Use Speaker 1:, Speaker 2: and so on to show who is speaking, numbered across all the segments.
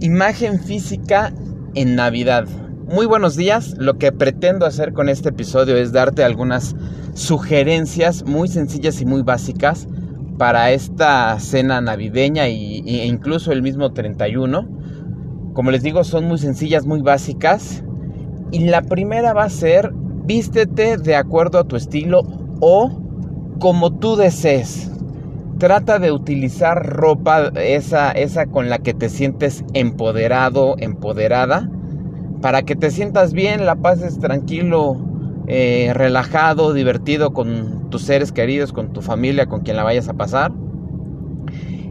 Speaker 1: Imagen física en Navidad. Muy buenos días. Lo que pretendo hacer con este episodio es darte algunas sugerencias muy sencillas y muy básicas para esta cena navideña e incluso el mismo 31. Como les digo, son muy sencillas, muy básicas. Y la primera va a ser vístete de acuerdo a tu estilo o como tú desees trata de utilizar ropa esa, esa con la que te sientes empoderado, empoderada, para que te sientas bien, la pases tranquilo, eh, relajado, divertido con tus seres queridos, con tu familia, con quien la vayas a pasar.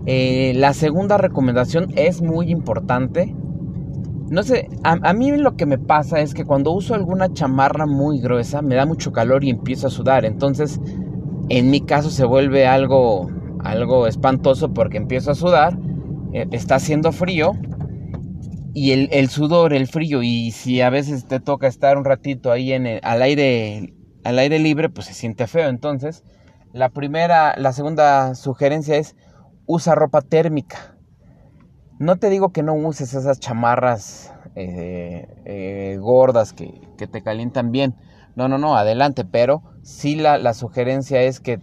Speaker 1: Eh, la segunda recomendación es muy importante. No sé, a, a, mí lo que me pasa es que cuando uso alguna chamarra muy gruesa me da mucho calor y empiezo a sudar. Entonces, en mi caso se vuelve algo algo espantoso porque empiezo a sudar, eh, está haciendo frío y el, sudor, el frío y si a veces te toca estar un ratito ahí en al aire al aire libre, pues se siente feo. Entonces, la primera, la segunda sugerencia es usa ropa térmica. No te digo que no uses esas chamarras eh, eh, gordas que, que, te calientan bien. No, no, no, adelante. Pero sí la, la sugerencia es que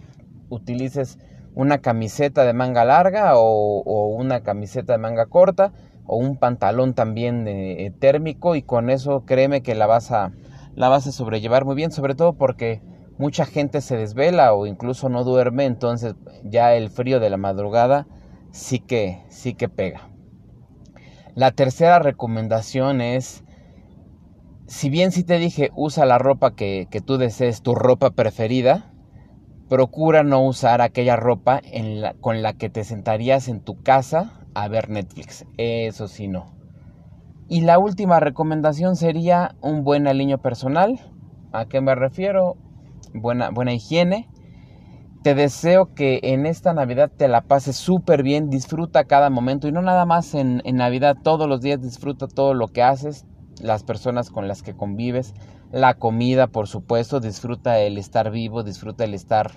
Speaker 1: utilices una camiseta de manga larga o, una camiseta de manga corta o un pantalón también eh, térmico y con eso créeme que la vas a la vas a sobrellevar muy bien sobre todo porque mucha gente se desvela o incluso no duerme entonces ya el frío de la madrugada sí que sí que pega. La tercera recomendación es si bien sí te dije usa la ropa que, que tú desees tu ropa preferida Procura no usar aquella ropa con la que te sentarías en tu casa a ver Netflix. Eso sí, no. Y la última recomendación sería un buen aliño personal. ¿A qué me refiero? Buena, buena higiene. Te deseo que en esta Navidad te la pases súper bien, disfruta cada momento y no nada más en, en Navidad, todos los días disfruta todo lo que haces, las personas con las que convives, la comida, por supuesto, disfruta el estar vivo, disfruta el estar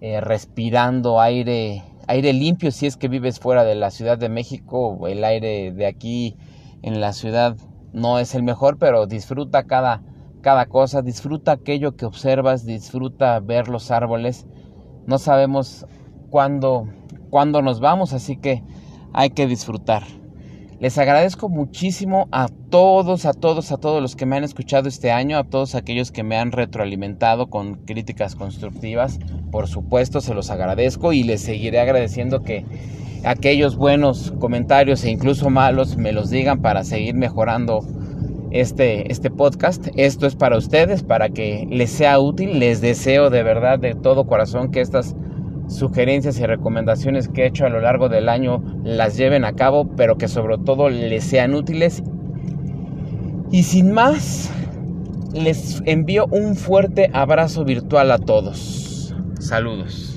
Speaker 1: eh, respirando aire, aire limpio si es que vives fuera de la Ciudad de México, el aire de aquí en la ciudad no es el mejor, pero disfruta cada, cada cosa, disfruta aquello que observas, disfruta ver los árboles. No sabemos cuándo, cuándo nos vamos, así que hay que disfrutar. Les agradezco muchísimo a todos, a todos, a todos los que me han escuchado este año, a todos aquellos que me han retroalimentado con críticas constructivas. Por supuesto, se los agradezco y les seguiré agradeciendo que aquellos buenos comentarios e incluso malos me los digan para seguir mejorando este, este podcast. Esto es para ustedes, para que les sea útil. Les deseo de verdad, de todo corazón, que estas sugerencias y recomendaciones que he hecho a lo largo del año las lleven a cabo, pero que sobre todo les sean útiles. Y sin más, les envío un fuerte abrazo virtual a todos. Saludos.